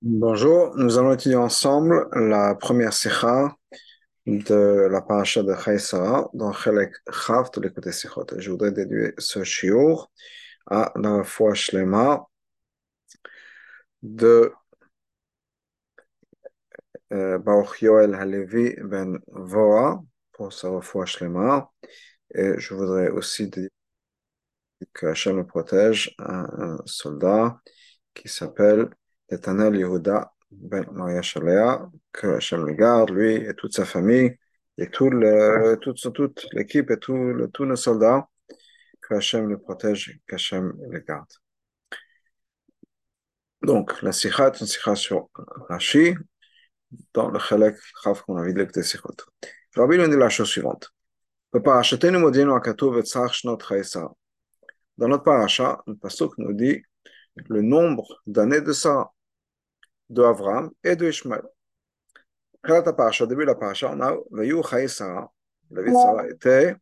Bonjour, nous allons étudier ensemble la première sikha de la paracha de Chaïsara dans Chelek Chav de l'écouter sikhot. Je voudrais déduire ce shiur à la foi shlema de euh, Baruch Yoel Halevi ben Voa pour sa foi shlema. Et je voudrais aussi dire que Hachem protège un soldat qui s'appelle d'Ethanel Yehuda ben Maria Shalea, que Hachem le garde, lui et toute sa famille, et tout le, toute, toute l'équipe et tout le, tous nos soldats, que Hachem le protège, qu'Hachem le garde. Donc, la sikha est une sikha sur Rashi, dans le chalek chaf qu'on a vu de l'écouter sikhot. Rabbi nous dit la chose suivante. Dans notre paracha, le pasuk nous dit le nombre d'années de ça de Avram et de Ishmael. Au début de la paracha, on a Vayu Sarah. La vie de Sarah était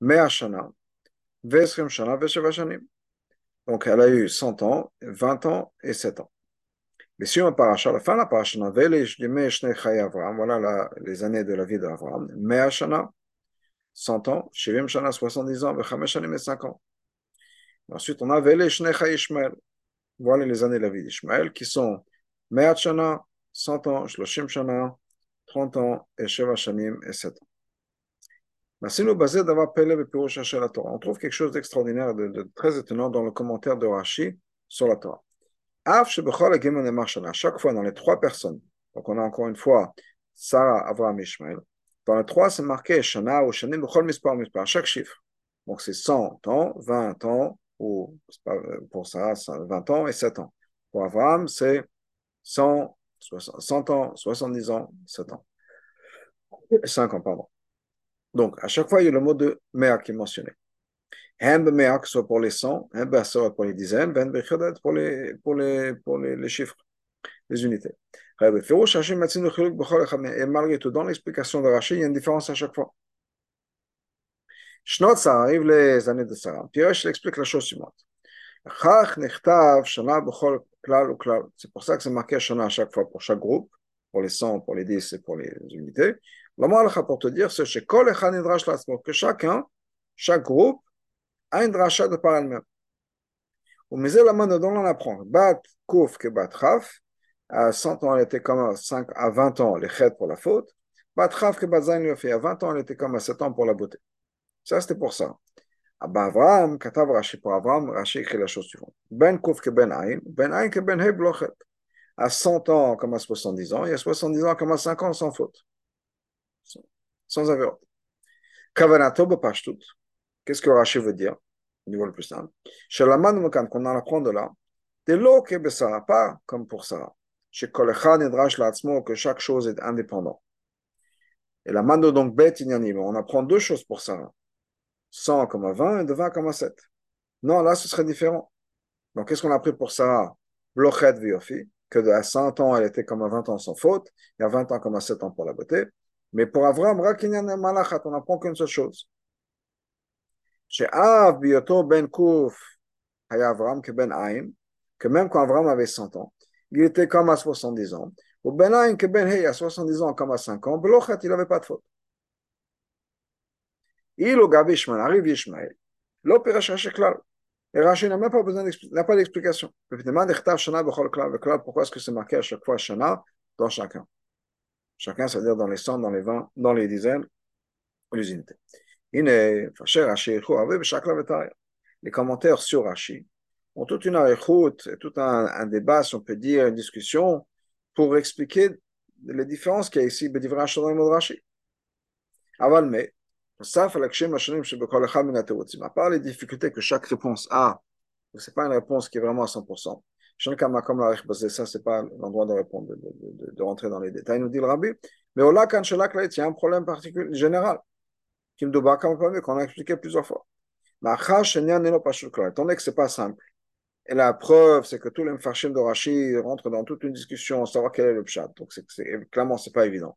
Mea Shana, Vesrim Shana, Vesheva Shanim. Donc elle a eu 100 ans, 20 ans et 7 ans. Mais sur la paracha, la fin de la paracha, on avait les Avram, voilà la, les années de la vie d'Avram. Mea Shana, 100 ans, Shivim Shana, 70 ans, Vechamesh Shanim et 5 ans. Ensuite, on avait les Ishmael. Voilà les années de la vie d'Ishmael qui sont Me'at Shana, 100 ans, Shloshim Shana, 30 ans, et Sheva Shanim, et 7 ans. On trouve quelque chose d'extraordinaire, de, de, très étonnant dans le commentaire de Rashi sur la Torah. Chaque fois, dans les trois personnes, donc on a encore une fois Sarah, Avraham, Ishmael, dans les trois, c'est marqué Shana ou Shanim, Bechol Mispar, Mispar, chaque chiffre. Donc c'est 100 ans, 20 ans, ou pour Sarah, 20 ans et 7 ans. Pour Avraham, c'est 100, 100 ans, 70 ans, 7 ans. 5 ans, pardon. Donc, à chaque fois, il y a le mot de mea qui est mentionné. Hem mea, que ce soit pour les 100, hem pour les dizaines, ben pour les, pour les, pour les, les chiffres, les unités. Et malgré tout, dans l'explication de Rachid, il y a une différence à chaque fois. Shnot, ça arrive les années de Sarah. Puis je l'explique la chose suivante. C'est pour ça que c'est marqué à chaque fois pour chaque groupe, pour les 100, pour les 10 et pour les unités. Le pour te dire, c'est que chacun, chaque groupe, a une dracha de par elle-même. Au musée, la main dont on apprend, bat kouf que bat raf, à 100 ans, elle était comme à, 5, à 20 ans, les chètes pour la faute. Bat raf que bat zain lui fait, à 20 ans, elle était comme à 7 ans pour la beauté. Ça, c'était pour ça. Katav Rashi pour Rashi écrit la chose suivante. Ben Ben Ben Ben. À 100 ans comme à 70 ans, et à 70 ans comme à 5 ans sans faute. Sans avéro. Kavanato Bapashtut. Qu'est-ce que Rashi veut dire au niveau le plus simple Shalaman Mokan, qu'on en apprend de là, pas comme pour Sarah. On apprend deux choses pour Sarah. 100 comme à 20 et de 20 comme à 7. Non, là, ce serait différent. Donc, qu'est-ce qu'on a pris pour Sarah Blochet Viofi, que à 100 ans, elle était comme à 20 ans sans faute, et à 20 ans comme à 7 ans pour la beauté. Mais pour Avram, Rakinyan Malachat, on n'apprend qu'une seule chose. Chez Av, Bioto, Ben Kouf, Haya Avram, que Ben Aïm, que même quand Avram avait 100 ans, il était comme à 70 ans. Ou Ben Aïm, que Ben Hey, à 70 ans, comme à 5 ans, Blochet, il n'avait pas de faute. Il Gabi Ishmael, arrive Ishmael. L'opéra clair. Et Rachid n'a même pas besoin n'a pas d'explication. Évidemment, pourquoi est-ce que c'est marqué à chaque fois Shana dans chacun Chacun, c'est-à-dire dans les cent, dans les vingt, dans les dizaines, les unités. Les commentaires sur Rashi ont toute une écoute, tout un, débat, si on peut dire, une discussion, pour expliquer les différences qu'il y a ici, Rashi. Aval, mais, à part les difficultés que chaque réponse a, ce n'est pas une réponse qui est vraiment à 100%. Ça, ce n'est pas l'endroit de répondre, de, de, de, rentrer dans les détails, nous dit le rabbi. Mais lac, il y a un problème particulier, général, qu'on a expliqué plusieurs fois. Étant donné que ce n'est pas simple, et la preuve, c'est que tous les mfarshim de Rashi rentrent dans toute une discussion, savoir quel est le pshat. Donc, clairement, ce n'est pas évident.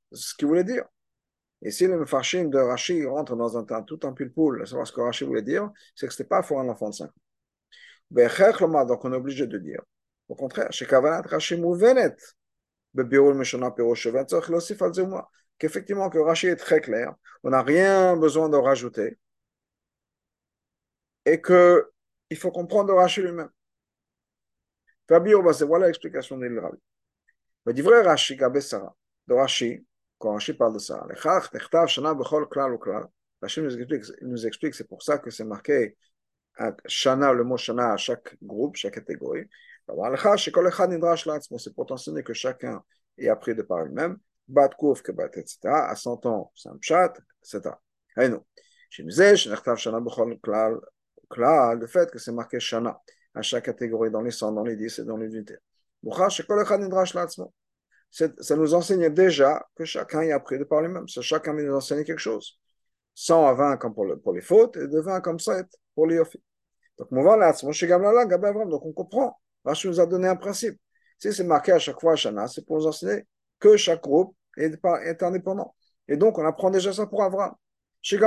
ce qu'il voulait dire. Et si le Mefarshim de Rashi rentre dans un temps tout en pile-poule, savoir ce que Rashi voulait dire, c'est que ce n'était pas pour un enfant de 5 ans. Donc on est obligé de dire. Au contraire, chez Kavanat Rashi Mouvenet, qu'effectivement que Rashi est très clair, on n'a rien besoin de rajouter, et qu'il faut comprendre Rashi lui-même. Voilà l'explication de l'Irabi. Le vrai Rashi, Gabessara, de Rashi, quand Rashi parle de ça, Rashi nous explique, nous explique c'est pour ça que c'est marqué Shana, le mot Shana à chaque groupe, chaque catégorie. C'est pour t'enseigner que chacun est appris de par lui-même. Bat kouf que bat, etc. À 100 ans, c'est un pshat, etc. Et nous, chez Shana b'chol klal, klal, le fait que c'est marqué Shana à chaque catégorie, dans les 100, dans les 10 et dans les unités. Ça nous enseigne déjà que chacun est appris de par lui-même. Chacun nous enseigne quelque chose. 100 à 20 comme pour, le, pour les fautes et de 20 comme 7 pour les offices. Donc, donc on comprend. Rashi nous a donné un principe. Si c'est marqué à chaque fois Shana, c'est pour nous enseigner que chaque groupe est, est indépendant. Et donc, on apprend déjà ça pour Avram. Chez que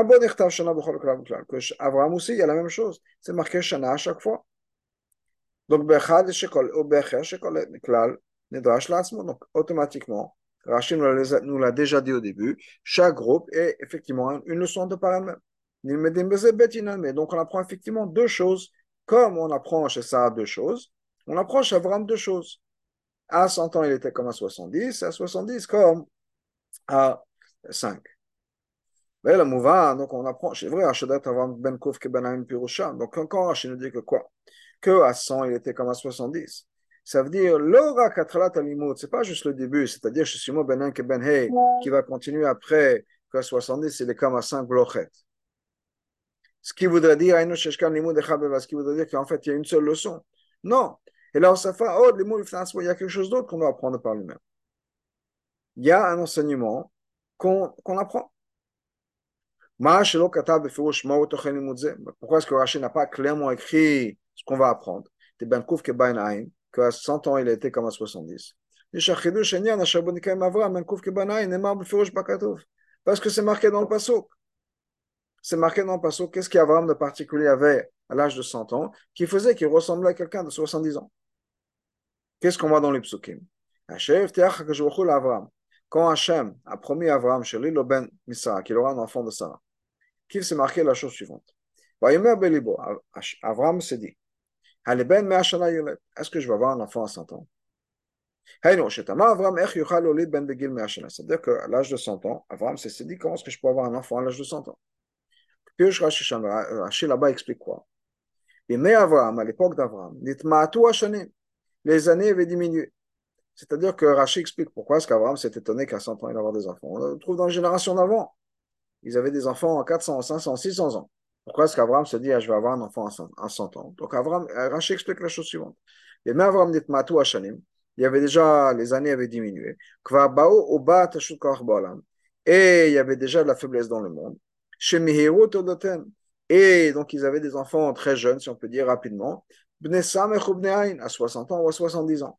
Avram aussi, il y a la même chose. C'est marqué Shana à chaque fois. Donc, donc automatiquement, Rachid nous l'a déjà dit au début, chaque groupe est effectivement une leçon de par elle-même. Donc on apprend effectivement deux choses, comme on apprend chez Sarah deux choses, on apprend chez Avram deux choses. À 100 ans, il était comme à 70, à 70 comme à 5. Mais le mouvement, donc on apprend, c'est vrai, Avram ben Kouf Pirusha. Donc encore, Rachid nous dit que quoi? Que à 100, il était comme à 70. Ça veut dire, l'aura kathalat alimut, c'est pas juste le début, c'est-à-dire chez Shimo ben que ben Hey, qui va continuer après que 70, il est comme à 5 blochet. Ce qui voudrait dire, ce qui voudrait dire qu'en fait, il y a une seule leçon. Non. Et là, ça fait, oh, les mots, il y a quelque chose d'autre qu'on doit apprendre par lui-même. Il y a un enseignement qu'on qu apprend. Pourquoi est-ce que Rachid n'a pas clairement écrit ce qu'on va apprendre? Qu'à 100 ans, il été comme à 70. Parce que c'est marqué dans le Passouk. C'est marqué dans le Passouk. Qu'est-ce qu'Avram de particulier avait à l'âge de 100 ans qui faisait qu'il ressemblait à quelqu'un de 70 ans? Qu'est-ce qu'on voit dans les Quand Hachem a promis à Avram, chez Ben Misra, qu'il aura un enfant de Sarah, qu'il s'est marqué la chose suivante. Avram s'est dit est-ce que je vais avoir un enfant à 100 ans? Ben C'est-à-dire qu'à l'âge de 100 ans, Avram s'est dit comment est-ce que je peux avoir un enfant à l'âge de 100 ans? Puis Rashi là-bas explique quoi? Mais Avram, à l'époque d'Avram, les années avaient diminué. C'est-à-dire que Rashi explique pourquoi est-ce qu'Avram s'est étonné qu'à 100 ans il avoir des enfants. On le trouve dans les générations d'avant. Ils avaient des enfants à 400, 500, 600 ans. Pourquoi est-ce qu'Avram se dit, ah, je vais avoir un enfant à 100 ans? Donc, Avram, euh, Rashi explique la chose suivante. Il y avait déjà, les années avaient diminué. Et il y avait déjà de la faiblesse dans le monde. Et donc, ils avaient des enfants très jeunes, si on peut dire rapidement, à 60 ans ou à 70 ans.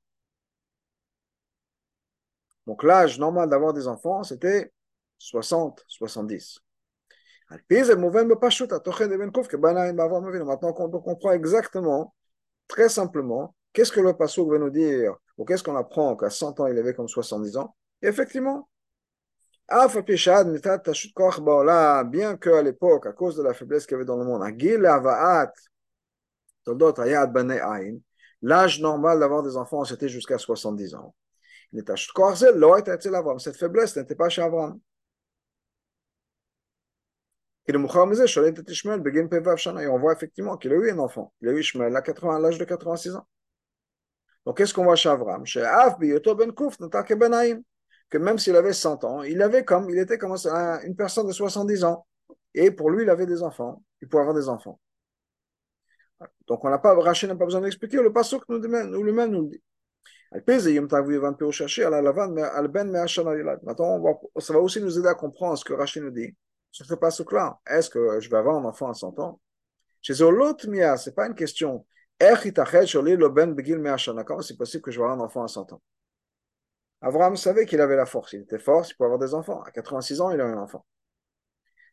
Donc, l'âge normal d'avoir des enfants, c'était 60, 70. Maintenant qu'on comprend exactement, très simplement, qu'est-ce que le Passouk veut nous dire, ou qu'est-ce qu'on apprend qu'à 100 ans il avait comme 70 ans? Et effectivement, bien qu'à l'époque, à cause de la faiblesse qu'il y avait dans le monde, l'âge normal d'avoir des enfants, c'était jusqu'à 70 ans. Cette faiblesse n'était pas chez Abraham. Et on voit effectivement qu'il a eu un enfant. Il a eu Ishmael à, 80, l'âge de 86 ans. Donc, qu'est-ce qu'on voit chez Avram? Ben ben que même s'il avait 100 ans, il, avait comme, il était comme une personne de 70 ans. Et pour lui, il avait des enfants. Il pouvait avoir des enfants. Donc, on n'a pas, Rachid n'a pas besoin d'expliquer, le passage nous, nous lui-même nous le dit. Maintenant, ça va aussi nous aider à comprendre ce que Rachid nous dit sur ce passage-là. Est-ce que je vais avoir un enfant à 100 ans Chez Mia, ce n'est pas une question. Comment c'est possible que je vais avoir un enfant à 100 ans Abraham savait qu'il avait la force, il était fort, il pouvait avoir des enfants. À 86 ans, il a un enfant.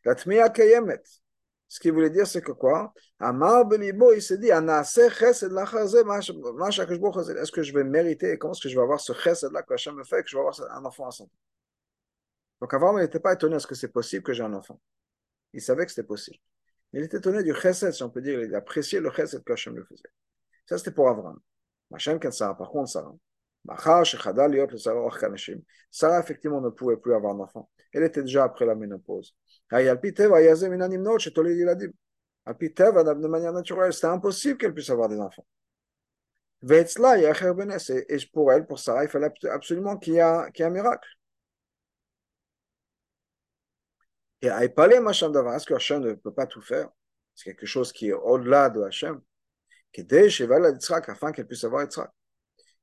La Tmia Kayemet, ce qu'il voulait dire, c'est que quoi Amar il s'est dit Est-ce que je vais mériter Comment est-ce que je vais avoir ce chesed-là que Hachem me fait que je vais avoir un enfant à 100 ans Donc il n'était pas étonné est-ce que c'est possible que j'ai un enfant. Il savait que c'était possible. Il était étonné du chesed, si on peut dire. Il appréciait le chesed que Hachem le faisait. Ça, c'était pour Avram. Hachem, quand ça, par contre, Sarah. Sarah, effectivement, ne pouvait plus avoir d'enfant. Elle était déjà après la ménopause. De manière naturelle, c'était impossible qu'elle puisse avoir des enfants. Et pour elle, pour Sarah, il fallait absolument qu'il y ait un miracle. Et à parler Hachem d'avant, est-ce que Hachem ne peut pas tout faire C'est quelque chose qui est au-delà de Hachem. Afin qu'elle puisse avoir Yitzhak.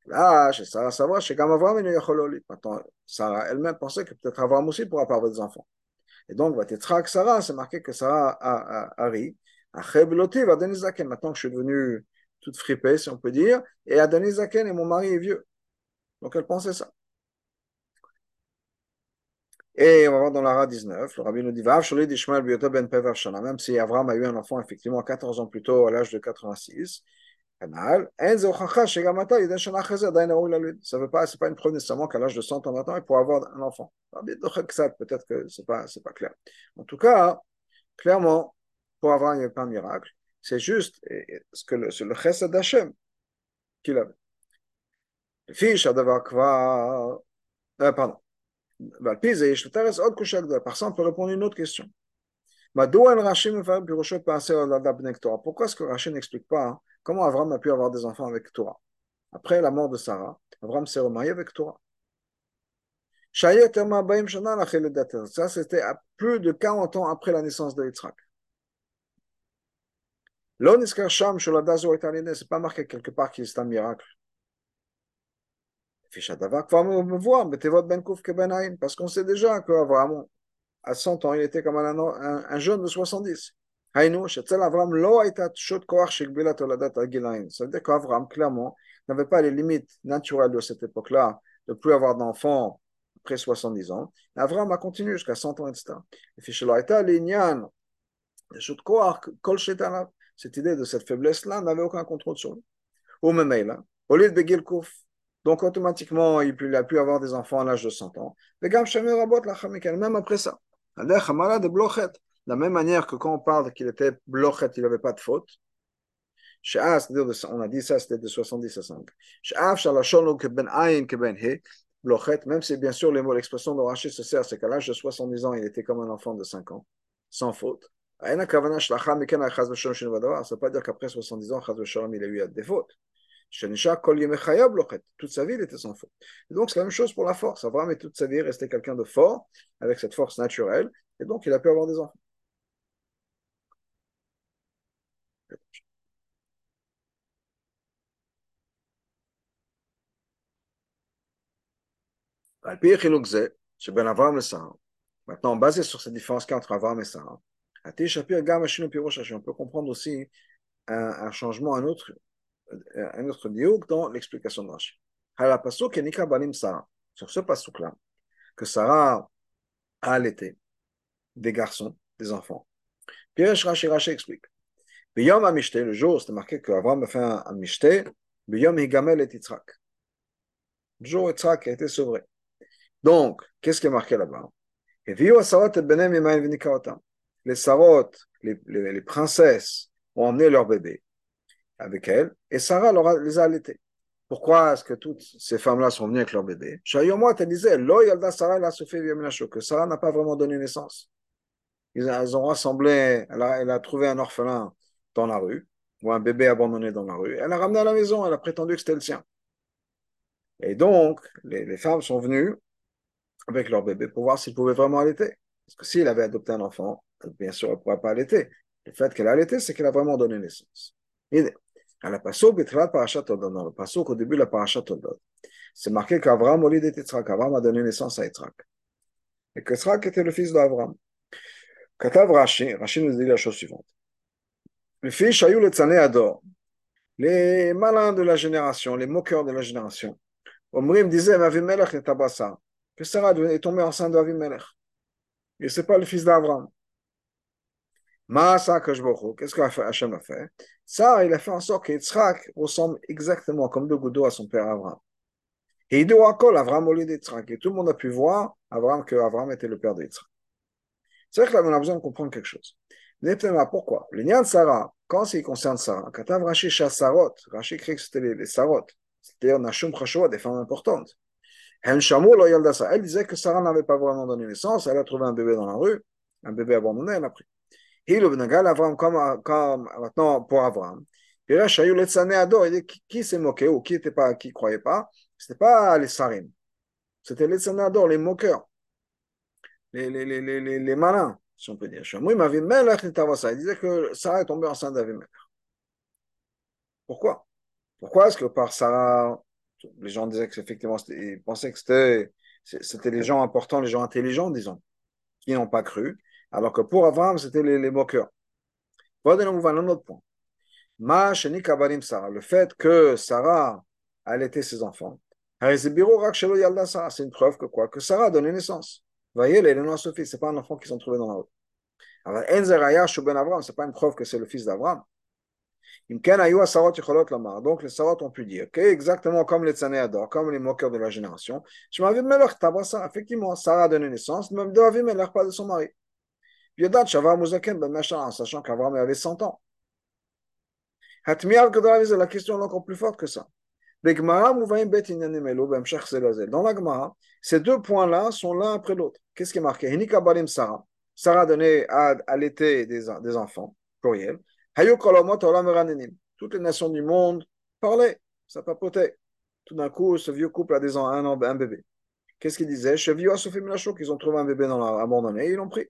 Là, chez Sarah, savoir, chez Gamavram, il y Maintenant, Sarah elle-même pensait que peut-être Avram aussi pourra pas avoir des enfants. Et donc, Vatetrak Sarah, c'est marqué que Sarah a, ri. Maintenant que je suis devenu toute fripée, si on peut dire, et Adonizaken et mon mari est vieux. Donc elle pensait ça. Et on va voir dans l'Ara 19, le rabbin nous dit ben même si Avram a eu un enfant effectivement 14 ans plus tôt, à l'âge de 86, ça ne veut pas, c'est pas une preuve nécessairement qu'à l'âge de 100 ans maintenant, il pourra avoir un enfant. Peut-être que c'est pas, c'est pas clair. En tout cas, clairement, pour avoir un, pas un miracle, c'est juste ce que le, le chesed d'Hachem qu'il avait. Fiche à devoir quoi, euh, pardon. Par ça, on peut répondre à une autre question. Pourquoi est-ce que Rachid n'explique pas hein, Comment Avram a pu avoir des enfants avec Torah? Après la mort de Sarah, Avram s'est remarié avec Torah. Ça, c'était plus de 40 ans après la naissance de Yitzhak. C'est pas marqué quelque part qu'il c'est un miracle. Ben ben parce qu'on sait déjà qu'Abraham, à 100 ans, il était comme un, jeune de 70. C'est-à-dire qu'Abraham, clairement, n'avait pas les limites naturelles de cette époque-là, de plus avoir d'enfants après 70 ans. Abraham a continué jusqu'à 100 ans, etc. Cette idée de cette faiblesse-là n'avait aucun contrôle sur lui. Au même au lieu de donc automatiquement, il a pu avoir des enfants à l'âge de 100 ans. Même après ça. de la même manière que quand on parle qu'il était blochet, il n'avait pas de faute. On a dit ça, c'était de 70 à 5. Ben même si bien sûr l'expression de Rachid se sert, c'est qu'à l'âge de 70 ans, il était comme un enfant de 5 ans, sans faute. Ça ne veut pas dire qu'après 70 ans, il a eu des fautes. Toute sa vie, il était sans faute. Et donc, c'est la même chose pour la force. Abraham est toute sa vie resté quelqu'un de fort, avec cette force naturelle, et donc il a pu avoir des enfants. Maintenant, basé sur cette différence entre Avram et Sarah, on peut comprendre aussi un, un changement, un autre, un autre diouk dans l'explication de Rashi. Sur ce passouk-là, que Sarah a allaité des garçons, des enfants. Puis Rashi, Rashi explique. Amishte, le jour, c'était marqué qu'Avram a fait un, un Mishte, Biyom Higamel et. Le jour Yitzhak a été sauvé. Donc, qu'est-ce qui est marqué là-bas? Les sarot, les, les, les, princesses, ont emmené leur bébé avec elles, et Sarah leur les a allaités. Pourquoi est-ce que toutes ces femmes-là sont venues avec leur bébé? Shayomot, elle disait, que Sarah n'a pas vraiment donné naissance. Elles ont rassemblé, elle a, elle trouvé un orphelin dans la rue, ou un bébé abandonné dans la rue. Elle l'a ramené à la maison, elle a prétendu que c'était le sien. Et donc, les, les femmes sont venues avec leur bébé pour voir s'il pouvait vraiment allaiter. Parce que s'il avait adopté un enfant, bien sûr, elle ne pourrait pas allaiter. Le fait qu'elle a allaité, c'est qu'elle a vraiment donné naissance. À la dans le au début la c'est marqué qu'Avram, au a donné naissance à Yitzhak. Et que Yitzhak était le fils d'Avram. Katav Rashi, Rashi nous dit la chose suivante. Les fils Shayou le Tzane Ador, les malins de la génération, les moqueurs de la génération, Omrim disait, Avimelech est Tabassa, que Sarah est tombée enceinte d'Avimelech. Et ce n'est pas le fils d'Avram. Maasa Kajbocho, qu'est-ce qu'Hachem a fait? Ça, il a fait en sorte qu'Yitzhak ressemble exactement comme deux gouttes à son père Avram. Et il dit Avram au lieu d'Yitzhak. Et tout le monde a pu voir Avram, que Avram était le père d'Yitzhak. C'est vrai que là, on a besoin de comprendre quelque chose. Pourquoi? Le de Sarah, quand il concerne Sarah, quand Rashi Sarot, Rashi écrit que c'était les, Sarot, c'est-à-dire Nashum Khashua, des femmes importantes. Elle disait que Sarah n'avait pas vraiment donné naissance, elle a trouvé un bébé dans la rue, un bébé abandonné, elle a pris. Avram, comme, comme maintenant pour Avram, il dit qui s'est moqué ou qui ne pas, qui croyait pas, ce n'était pas les Sarim, c'était les Sanador, les moqueurs, les, les, les, les, les malins, si on peut dire. Il disait que Sarah est tombée enceinte d'Avimelech. Pourquoi Pourquoi est-ce que par Sarah, les gens disaient que effectivement, ils pensaient que c'était, c'était les gens importants, les gens intelligents, disons, qui n'ont pas cru, alors que pour Avram, c'était les, les moqueurs. Voilà un autre point. Sarah, le fait que Sarah allaitait ses enfants, c'est une preuve que quoi Que Sarah a donné naissance. Voyez, elle est le Sophie, ce n'est pas un enfant qui sont trouvés dans la rue. Alors, Enzeraya Ben Avram, ce n'est pas une preuve que c'est le fils d'Avram. Donc les Sarot ont pu dire que exactement comme les Tzanéador, comme les moqueurs de la génération, je m'avais Melech ça. Effectivement, Sarah a donné naissance, même de Avimelech, pas de son mari. Yodat Shavar Muzaken Ben en sachant qu'Avram avait 100 ans. Hatmiar Gedaviz, la question est encore plus forte que ça. Dans la Gemara, ces deux points-là sont l'un après l'autre. Qu'est-ce qui est marqué? Sarah. Sarah donné à, à l'été des, des enfants, pluriel. Toutes les nations du monde parlaient, ça papotait. Tout d'un coup, ce vieux couple a des un, an, un bébé. Qu'est-ce qu'ils disaient qu'ils ont trouvé un bébé dans la abandonné, ils l'ont pris.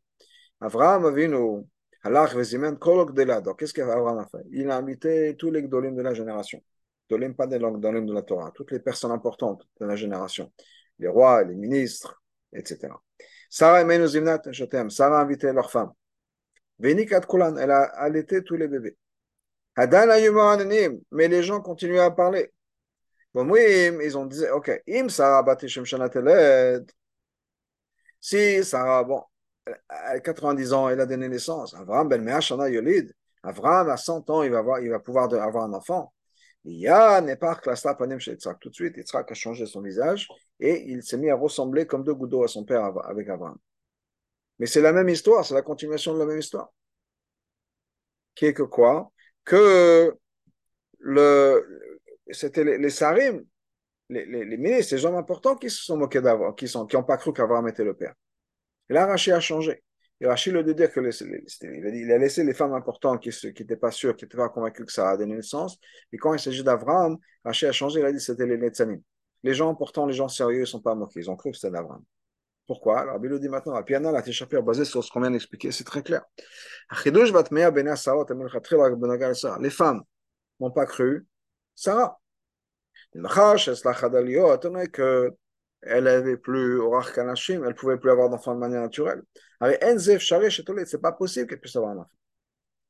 Avraham Avinu, Halach Vezimen, Kolok Donc, qu'est-ce qu'Avraham a fait? Il a invité tous les Gdolim de la génération. Gdolim, pas des Gdolim de la Torah, toutes les personnes importantes de la génération. Les rois, les ministres, etc. Sarah et Sarah a invité leurs femmes. Venikat Kulan, elle a allaité tous les bébés. Mais les gens continuaient à parler. Bon, oui, ils ont dit, ok, im Sarah Batishem Shanateled. Si Sarah, bon, à 90 ans, elle a donné naissance. Avram ben Yolid. Avram, à 100 ans, il va, avoir, il va pouvoir avoir un enfant. Ya n'est pas chez Tout de suite, Yitzhak a changé son visage et il s'est mis à ressembler comme deux gouttes d'eau à son père avec Avram. Mais c'est la même histoire, c'est la continuation de la même histoire. Qui est que quoi? Que c'était les, Sarim, les, les, ministres, les hommes importants qui se sont moqués d'Avram, qui n'ont qui pas cru qu'Avram était le père. Et là, Rachid a changé. Et Rachid le dit dire que il a, laissé les femmes importantes qui n'étaient pas sûres, qui n'étaient pas convaincues que ça a donné naissance. Et quand il s'agit d'Avram, Rachid a changé, il a dit que c'était les Netzanim. Les gens importants, les gens sérieux, ils ne sont pas moqués. Ils ont cru que c'était d'Avram. Pourquoi? Alors, il dit maintenant, la piana, la téchapir, basée sur ce qu'on vient d'expliquer, c'est très clair. Les femmes n'ont pas cru Sarah. que elle n'avait plus Orach Kanashim, elle pouvait plus avoir d'enfant de manière naturelle. Avec Enzef Share Chetolet, ce n'est pas possible qu'elle puisse avoir un enfant.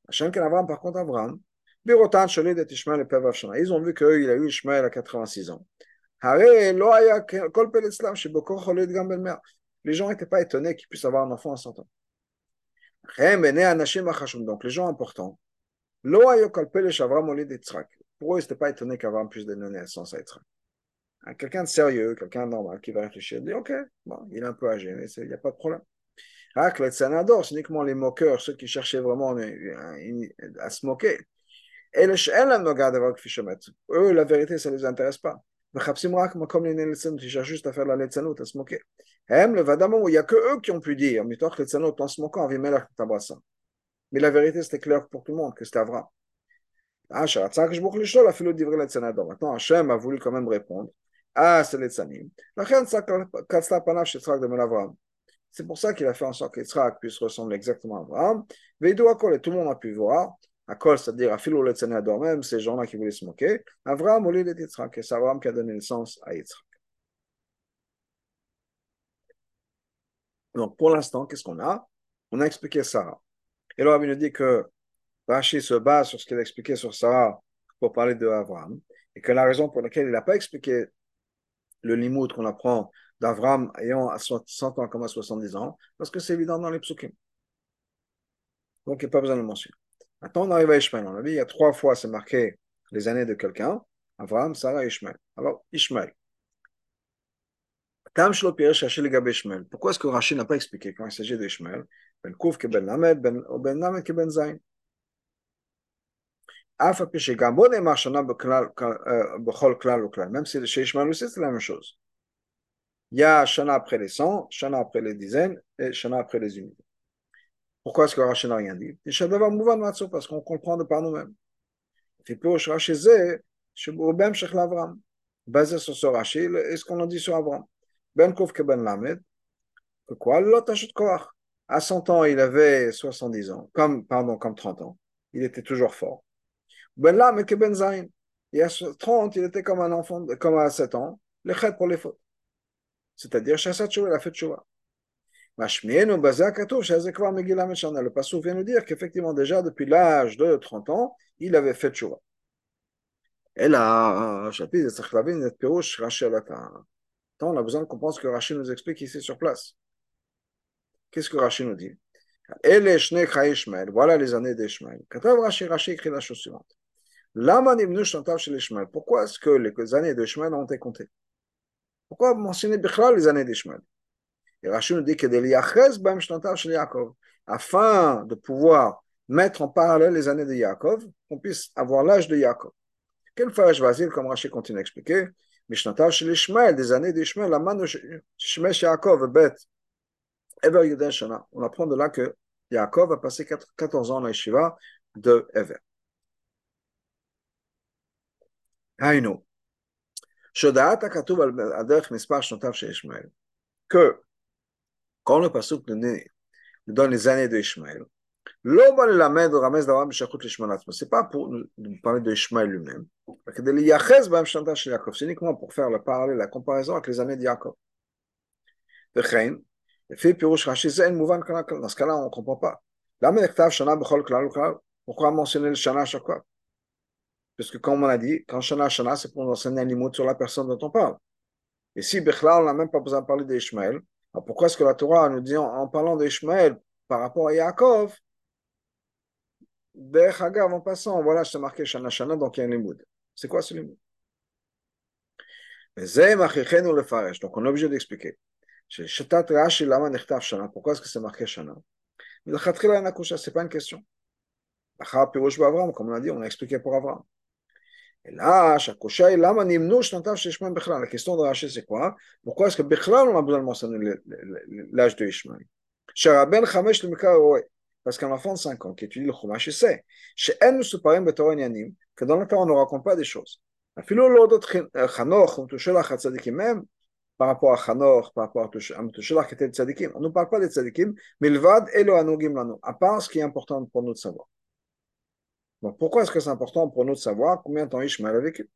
Hachem par contre, Avram, Birotan et Ishmael et. Ils ont vu qu'il a eu Ishmael à 86 ans. Les gens n'étaient pas étonnés qu'il puisse avoir un enfant à 100 ans. Donc, les gens importants, pour eux, ils n'étaient pas étonnés qu'Avram puisse donner naissance à Yitzhak quelqu'un de sérieux, quelqu'un de normal qui va réfléchir, dit ok, bon, il est un peu âgé, mais il n'y a pas de problème. Ah, le Tsanador, c'est uniquement les moqueurs, ceux qui cherchaient vraiment à se moquer. Et le eux, la vérité, ça ne les intéresse pas. Ils cherchent juste à faire la letzanot, à se moquer. Il n'y a que eux qui ont pu dire, mais toi, letzanot, en se moquant, mais la vérité, c'était clair pour tout le monde que c'était Avram. Ah, Maintenant, Hachem a voulu quand même répondre. Ah, c'est l'Etzanim. C'est pour ça qu'il a fait en sorte qu'Yitzhak puisse ressembler exactement à Abraham. Et tout le monde a pu voir. à col, c'est-à-dire Afilou le Tzanéador, même ces gens-là qui voulaient se moquer, Oli le Yitzhak, et c'est Avram qui a donné naissance à Yitzhak. Donc, pour l'instant, qu'est-ce qu'on a? On a expliqué Sarah. Et le nous dit que Rashi se base sur ce qu'il a expliqué sur Sarah pour parler de Avram, et que la raison pour laquelle il n'a pas expliqué le limoud qu'on apprend d'Avram ayant 100 ans comme à 70 ans, parce que c'est évident dans les psukim. Donc, il n'y a pas besoin de le mentionner. Maintenant, on arrive à Ishmael. On a vu, il y a trois fois, c'est marqué les années de quelqu'un. Avram, Sarah, Ishmael. Alors, Ishmael. Pourquoi est-ce que Rachid n'a pas expliqué quand il s'agit d'Ishmael Ben Kouf Ben Lamed, Ben Ben Lamed que Ben Zain. Même si chez Ishmael aussi, c'est la même chose. Il y a Shana après les cent, Shana après les dizaines et Shana après les unités. Pourquoi est-ce que Rachid n'a rien dit Parce qu'on comprend de par nous-mêmes. Basé sur ce Rachid, et ce qu'on a dit sur Avram. Ben Kouf que Ben Lamed, quoi À 100 ans, il avait 70 ans, comme, pardon, comme 30 ans. Il était toujours fort. Ben Lamed que Ben Zain. Il y a 30, il était comme un enfant, comme à 7 ans, le chet pour les fautes. C'est-à-dire, Chassat il a fait Tchouva. Le passou vient nous dire qu'effectivement, déjà depuis l'âge de 30 ans, il avait fait Tchouva. Et là, chapitre on a besoin de comprendre ce que Rachid nous explique ici sur place. Qu'est-ce que Rachid nous dit? Voilà les années d'Ishmael. Rachid, Rachid écrit la chose suivante. Pourquoi est-ce que les années d'Ishmael ont été comptées Pourquoi mentionner les années d'Ishmael et Rachid nous dit que afin de pouvoir mettre en parallèle les années de Yaakov, qu'on puisse avoir l'âge de Yaakov. Quel farage Vasil, comme Rachid continue à expliquer, des années d'Ishmael, la main de Shemesh Yaakov, Bet, Ever Yuden Shana. On apprend de là que Yaakov a passé 14 ans dans l'Eshiva de Ever. Haïno. Shodaat HaKatuv al derech mispar shnotav chez Ishmael. Que quand le Pasuk nous donne les années d'Ishmaël, c'est pas pour nous parler de Ishmael lui-même, c'est uniquement pour faire le parallèle, la comparaison avec les années de Yaakov. Dans ce cas-là, on ne comprend pas. Pourquoi mentionner le Shana à chaque fois? Parce que comme on a dit, quand Shana Shana, c'est pour nous enseigner un limite sur la personne dont on parle. Et si Bechla, on n'a même pas besoin de parler d'Ishmael, alors pourquoi est-ce que la Torah nous dit en, parlant d'Ishmaël par rapport à Yaakov, Bechagav en passant, voilà, c'est marqué Shana Shana, donc il y a un limoud. C'est quoi ce limoud donc on est obligé d'expliquer. Pourquoi est-ce que c'est marqué Shana Ce n'est pas une question. Comme on a dit, on a expliqué pour Avram. Et là, la question de Rachid, c'est quoi Pourquoi est-ce que Bechla, on a besoin de mentionner l'âge de Ishmael Parce qu'un enfant de 5 ans qui étudie le Chumash, il sait que dans le temps, on ne raconte pas des choses. Même par rapport à Chanor, par rapport à Tushelach qui était le tzadikim, on ne parle pas des tzadikim, mais le vad et le anugim lanu, à part ce qui est important pour nous de savoir. Donc pourquoi est-ce que c'est important pour nous de savoir combien de temps Ishmael a vécu?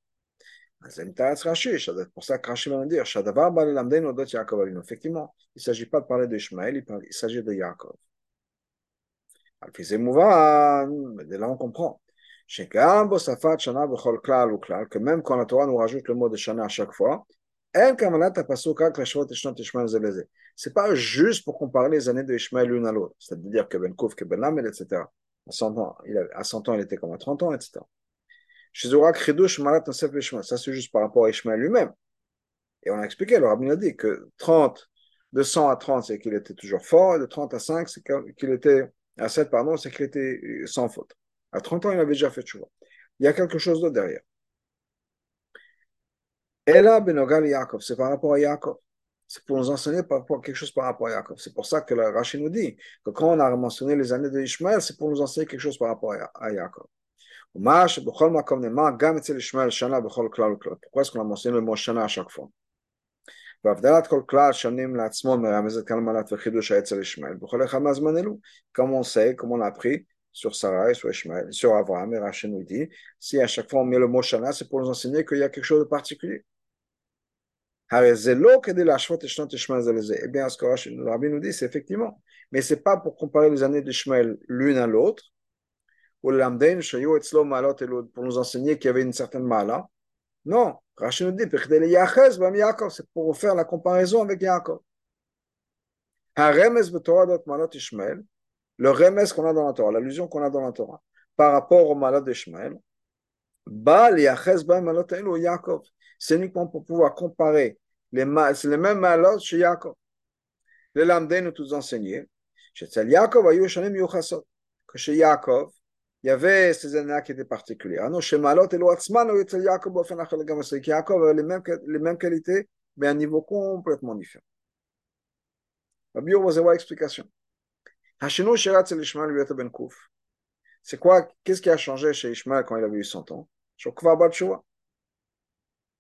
C'est pour ça que Rashi va dire Effectivement, il ne s'agit pas de parler d'Ishmael, il s'agit de Yaakov. Mais là, on comprend. Que même quand la Torah nous rajoute le mot de Shana à chaque fois, c'est pas juste pour comparer les années de Ishmael l'une à l'autre. C'est-à-dire que Ben Kouf, que Ben Lamed, etc. À 100 ans, il, a, à 100 ans, il était comme à 30 ans, etc. Ça, c'est juste par rapport à Ishmael lui-même. Et on a expliqué, le rabbin a dit que 30, de 100 à 30, c'est qu'il était toujours fort, et de 30 à 5, c'est qu'il était, à 7, pardon, c'est qu'il était sans faute. À 30 ans, il avait déjà fait vois. Il y a quelque chose d'autre derrière. Benogal Yaakov, c'est par rapport à Yaakov. C'est pour nous enseigner quelque chose par rapport à Yaakov. C'est pour ça que le Rachid nous dit que quand on a mentionné les années de Ishmael, c'est pour nous enseigner quelque chose par rapport à Yaakov. Pourquoi est-ce qu'on a mentionné le mot Shana à chaque fois? Comme on sait, comme on a appris, sur Sarah et sur Ishmael, sur Abraham, et Rachel nous dit, si à chaque fois on met le mot Shana, c'est pour nous enseigner qu'il y a quelque chose de particulier. Eh bien, ce que le rabbi nous dit, c'est effectivement, mais ce n'est pas pour comparer les années d'Ishmael l'une à l'autre, pour nous enseigner qu'il y avait une certaine mala. Non, Rachel nous dit, c'est pour faire la comparaison avec Yaakov. Le remes qu'on a dans la Torah, l'allusion qu'on a dans la Torah, par rapport au malade c'est uniquement pour pouvoir comparer les, c'est les mêmes malades chez Yaakov. Les Lamdé nous tous enseigné que chez Yaakov, il y avait ces années qui étaient particulières. Non, chez Malot et Loatzman, Yaakov avait les mêmes, les mêmes qualités, mais à un niveau complètement différent. La bio, vous avez l'explication. Ben C'est quoi Qu'est-ce qui a changé chez Ishmael quand il avait eu 100 ans?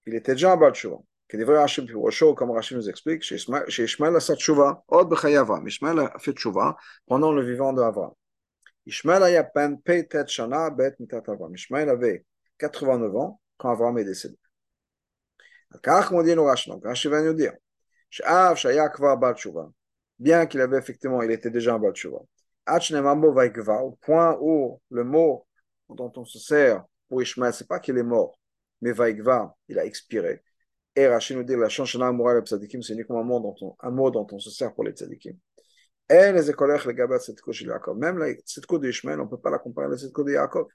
Il était déjà un Balchouva. Comme Rachid nous explique, chez Ishmael a sa a fait tchouva pendant le vivant de Avram. Ishmael a shana bet Avram. Avait 89 ans quand Avram est décédé. Comme on va nous dire, She'av shaya kvar bal tchouva bien qu'il avait effectivement, il était déjà en bas de au point où le mot dont on se sert pour Ishmael, c'est pas qu'il est mort, mais Vaikva, il a expiré. Et Rachid nous dit la chanchana amoura le tzadikim, c'est uniquement un mot, dont on, se sert pour les tzadikim. Et les écolères, les gabat, cette couche de Yaakov. Même la tzedko de Ishmael, on ne peut pas la comparer à la tzedko de Yaakov.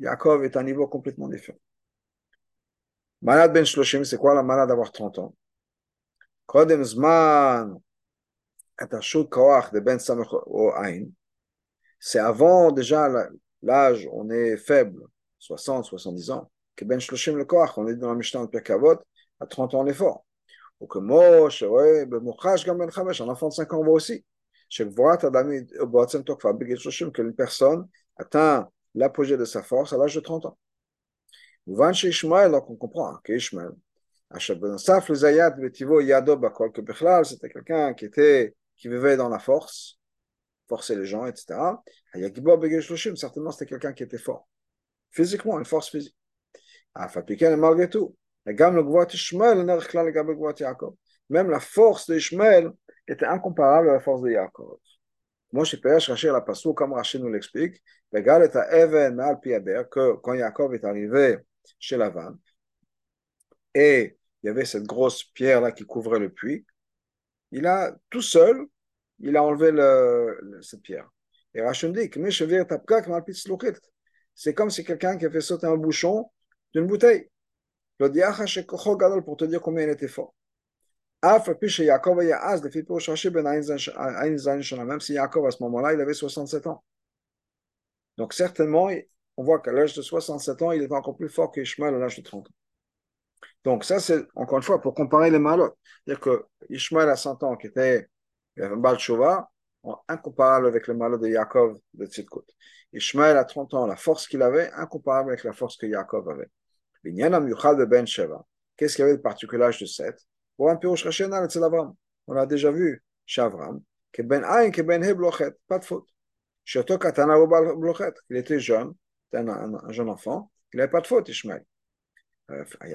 Yaakov est à un niveau complètement différent. Malade ben Shloshim, c'est quoi la malade d'avoir 30 ans? Kodem Zman, de Ben Samech C'est avant déjà la, l'âge, on est faible, 60, 70 ans, que Ben Shloshim le on est dans la Mishnah de Perkavot, à 30 ans on est fort. Ou que Moshe, Ben Ben un enfant de 5 ans va aussi. Shloshim, qu'une personne atteint l'apogée de sa force à l'âge de 30 ans. Van chez Ishmael, donc on comprend qu'Ishmael, c'était quelqu'un qui était qui vivait dans la force, forcer les gens, etc. Certainement, c'était quelqu'un qui était fort. Physiquement, une force physique. malgré tout, même la force d'Ishmael était incomparable à la force de Yaakov. Moi, je peux chercher la comme Rachid nous l'explique, que quand Yaakov est arrivé chez Lavan, et il y avait cette grosse pierre-là qui couvrait le puits. Il a, tout seul, il a enlevé le, cette pierre. Et Rachel dit c'est comme si quelqu'un qui a fait sauter un bouchon d'une bouteille. Le pour te dire combien il était fort. Même si Yaakov à ce moment-là, il avait 67 ans. Donc certainement, on voit qu'à l'âge de 67 ans, il est encore plus fort qu'Ishmael à l'âge de 30 ans. Donc, ça, c'est encore une fois pour comparer les malotes. C'est-à-dire que Ishmael à 100 ans, qui était un Baal incomparable avec le malot de Yaakov de Tzidkut. Ishmael à 30 ans, la force qu'il avait, incomparable avec la force que Yaakov avait. de Ben Sheva. Qu'est-ce qu'il y avait de particulier de 7 Pour un Pirosh Rachenal, c'est l'Avram. On l'a déjà vu chez Avram. Que Ben Aïn, que Ben Blochet. Pas de faute. Katana Blochet. Il était jeune, un, un, un jeune enfant. Il n'avait pas de faute, Ishmael.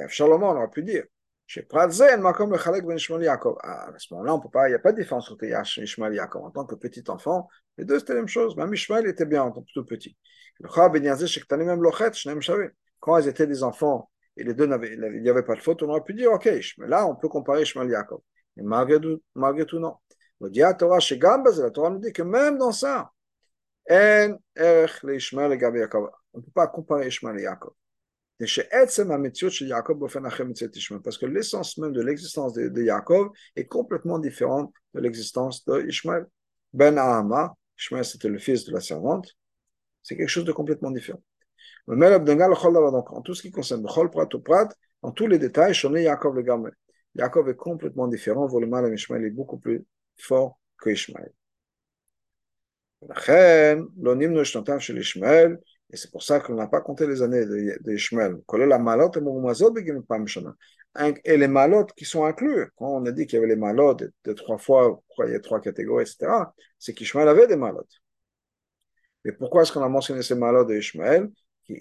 Shalom, on aurait pu dire. Ben Yaakov. À ce moment-là, il n'y a pas de différence entre Ishmael et Yaakov. En tant que petit enfant, les deux c'était la même chose. Même Ishmael était bien en tant que tout petit. Ben. Quand ils étaient des enfants et les deux il n'y avait pas de faute, on aurait pu dire, ok, mais là, on peut comparer Ishmael et Yaakov. Mais malgré tout, malgré tout non. Gambaz, la Torah nous dit que même dans ça. On ne peut pas comparer Ishmael et Yaakov. Parce que l'essence même de l'existence de, de Yaakov est complètement différente de l'existence de Ishmael. Ben Ahama, Ishmael c'était le fils de la servante, c'est quelque chose de complètement différent. Donc, en tout ce qui concerne le Chol Prat ou Prat, en tous les détails, Yaakov le Gamel. Yaakov est complètement différent, Volumal Ishmael est beaucoup plus fort que Ishmael. לכן, לא נמנו שנותיו של ישמעאל, et c'est pour ça qu'on n'a pas compté les années d'Ishmael. Et les malotes qui sont inclus, quand on a dit qu'il y avait les malotes de trois fois, il y a trois catégories, etc., c'est qu'Ishmael avait des malotes. Et pourquoi est-ce qu'on a mentionné ces malheurs de Ishmaël? C'est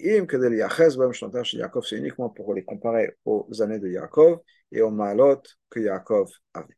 uniquement pour les comparer aux années de Yaakov et aux malheurs que Yaakov avait.